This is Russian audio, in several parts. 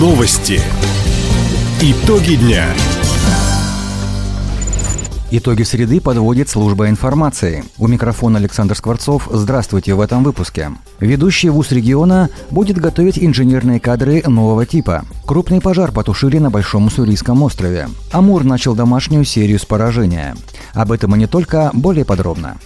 Новости. Итоги дня. Итоги среды подводит служба информации. У микрофона Александр Скворцов. Здравствуйте в этом выпуске. Ведущий вуз региона будет готовить инженерные кадры нового типа. Крупный пожар потушили на Большом Уссурийском острове. Амур начал домашнюю серию с поражения. Об этом и не только, более подробно.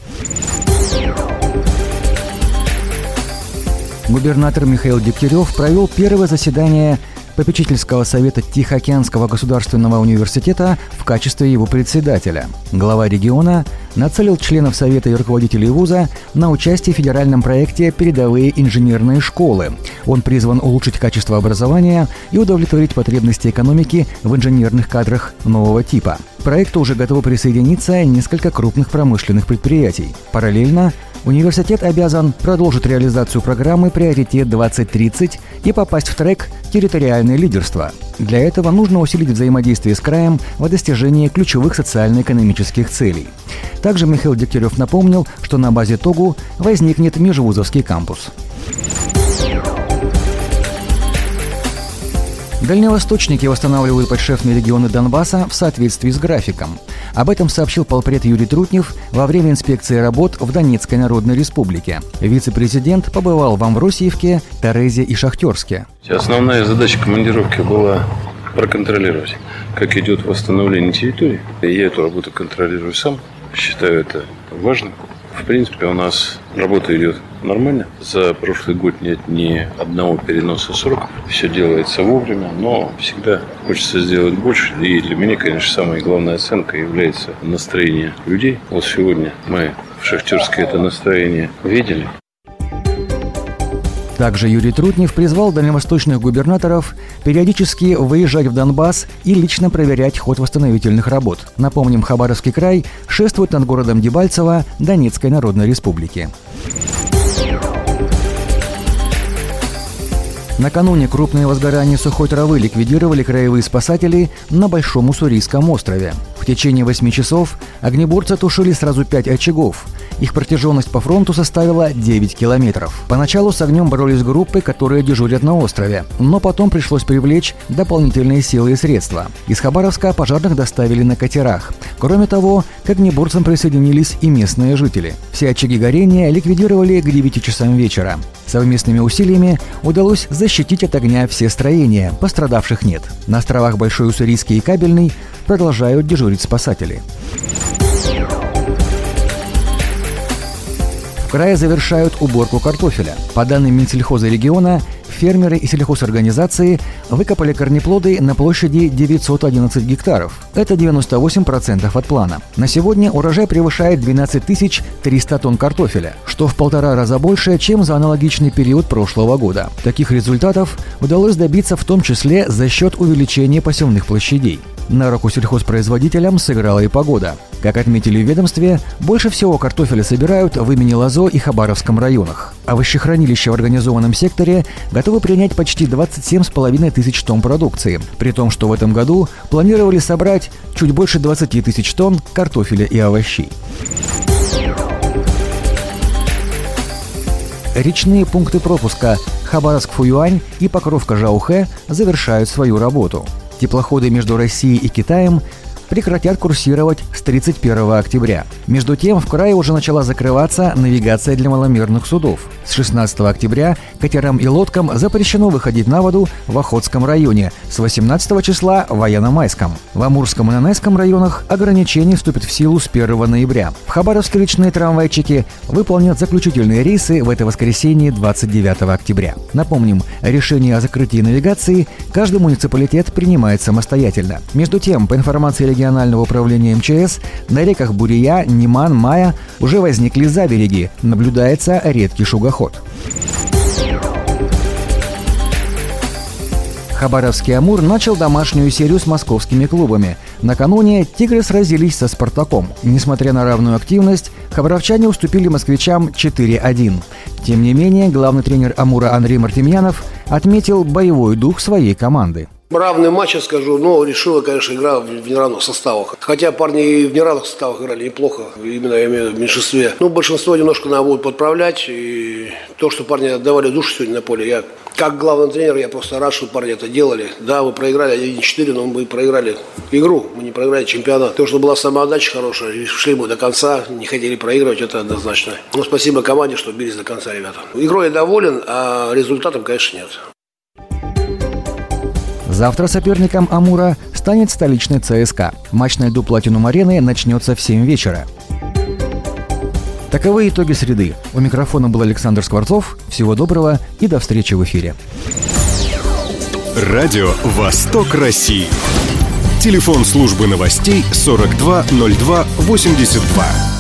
Губернатор Михаил Дегтярев провел первое заседание попечительского совета Тихоокеанского государственного университета в качестве его председателя. Глава региона нацелил членов совета и руководителей вуза на участие в федеральном проекте «Передовые инженерные школы». Он призван улучшить качество образования и удовлетворить потребности экономики в инженерных кадрах нового типа. К проекту уже готовы присоединиться несколько крупных промышленных предприятий. Параллельно Университет обязан продолжить реализацию программы «Приоритет 2030» и попасть в трек «Территориальное лидерство». Для этого нужно усилить взаимодействие с краем во достижении ключевых социально-экономических целей. Также Михаил Дегтярев напомнил, что на базе ТОГУ возникнет межвузовский кампус. Дальневосточники восстанавливают подшефные регионы Донбасса в соответствии с графиком. Об этом сообщил полпред Юрий Трутнев во время инспекции работ в Донецкой Народной Республике. Вице-президент побывал в Амвросиевке, Терезе и Шахтерске. Основная задача командировки была проконтролировать, как идет восстановление территории. Я эту работу контролирую сам, считаю это важным. В принципе, у нас работа идет нормально. За прошлый год нет ни одного переноса сроков. Все делается вовремя, но всегда хочется сделать больше. И для меня, конечно, самая главная оценка является настроение людей. Вот сегодня мы в Шахтерске это настроение видели. Также Юрий Трутнев призвал дальневосточных губернаторов периодически выезжать в Донбасс и лично проверять ход восстановительных работ. Напомним, Хабаровский край шествует над городом Дебальцево Донецкой Народной Республики. Накануне крупные возгорания сухой травы ликвидировали краевые спасатели на Большом Уссурийском острове. В течение 8 часов огнеборцы тушили сразу 5 очагов. Их протяженность по фронту составила 9 километров. Поначалу с огнем боролись группы, которые дежурят на острове, но потом пришлось привлечь дополнительные силы и средства. Из Хабаровска пожарных доставили на катерах. Кроме того, к огнеборцам присоединились и местные жители. Все очаги горения ликвидировали к 9 часам вечера. Совместными усилиями удалось защитить от огня все строения, пострадавших нет. На островах Большой Уссурийский и Кабельный продолжают дежурить спасатели. В крае завершают уборку картофеля. По данным Минсельхоза региона, фермеры и сельхозорганизации выкопали корнеплоды на площади 911 гектаров. Это 98% от плана. На сегодня урожай превышает 12 300 тонн картофеля, что в полтора раза больше, чем за аналогичный период прошлого года. Таких результатов удалось добиться в том числе за счет увеличения посевных площадей. На руку сельхозпроизводителям сыграла и погода. Как отметили в ведомстве, больше всего картофеля собирают в имени Лазо и Хабаровском районах. Овощехранилища в организованном секторе готовы принять почти 27,5 тысяч тонн продукции, при том, что в этом году планировали собрать чуть больше 20 тысяч тонн картофеля и овощей. Речные пункты пропуска Хабаровск-Фуюань и Покровка-Жаухэ завершают свою работу – Теплоходы между Россией и Китаем прекратят курсировать с 31 октября. Между тем, в крае уже начала закрываться навигация для маломерных судов. С 16 октября катерам и лодкам запрещено выходить на воду в Охотском районе, с 18 числа в Военно-Майском. В Амурском и Нанайском районах ограничения вступят в силу с 1 ноября. В Хабаровске речные трамвайчики выполнят заключительные рейсы в это воскресенье 29 октября. Напомним, решение о закрытии навигации каждый муниципалитет принимает самостоятельно. Между тем, по информации регионального управления МЧС, на реках Бурия, Неман, Мая уже возникли забереги. Наблюдается редкий шугоход. Хабаровский «Амур» начал домашнюю серию с московскими клубами. Накануне «Тигры» сразились со «Спартаком». Несмотря на равную активность, хабаровчане уступили москвичам 4-1. Тем не менее, главный тренер «Амура» Андрей Мартемьянов отметил боевой дух своей команды. Равный матч, я скажу, но решила, конечно, игра в неравных составах. Хотя парни и в неравных составах играли неплохо, именно я имею в меньшинстве. Ну, большинство немножко надо будет подправлять, и то, что парни отдавали душу сегодня на поле, я как главный тренер, я просто рад, что парни это делали. Да, мы проиграли 1-4, но мы проиграли игру, мы не проиграли чемпионат. То, что была самоотдача хорошая, шли мы до конца, не хотели проигрывать, это однозначно. Ну, спасибо команде, что бились до конца, ребята. Игрой я доволен, а результатом, конечно, нет. Завтра соперником Амура станет столичный ЦСКА. Матч на льду Платинум Арены начнется в 7 вечера. Таковы итоги среды. У микрофона был Александр Скворцов. Всего доброго и до встречи в эфире. Радио «Восток России». Телефон службы новостей 420282.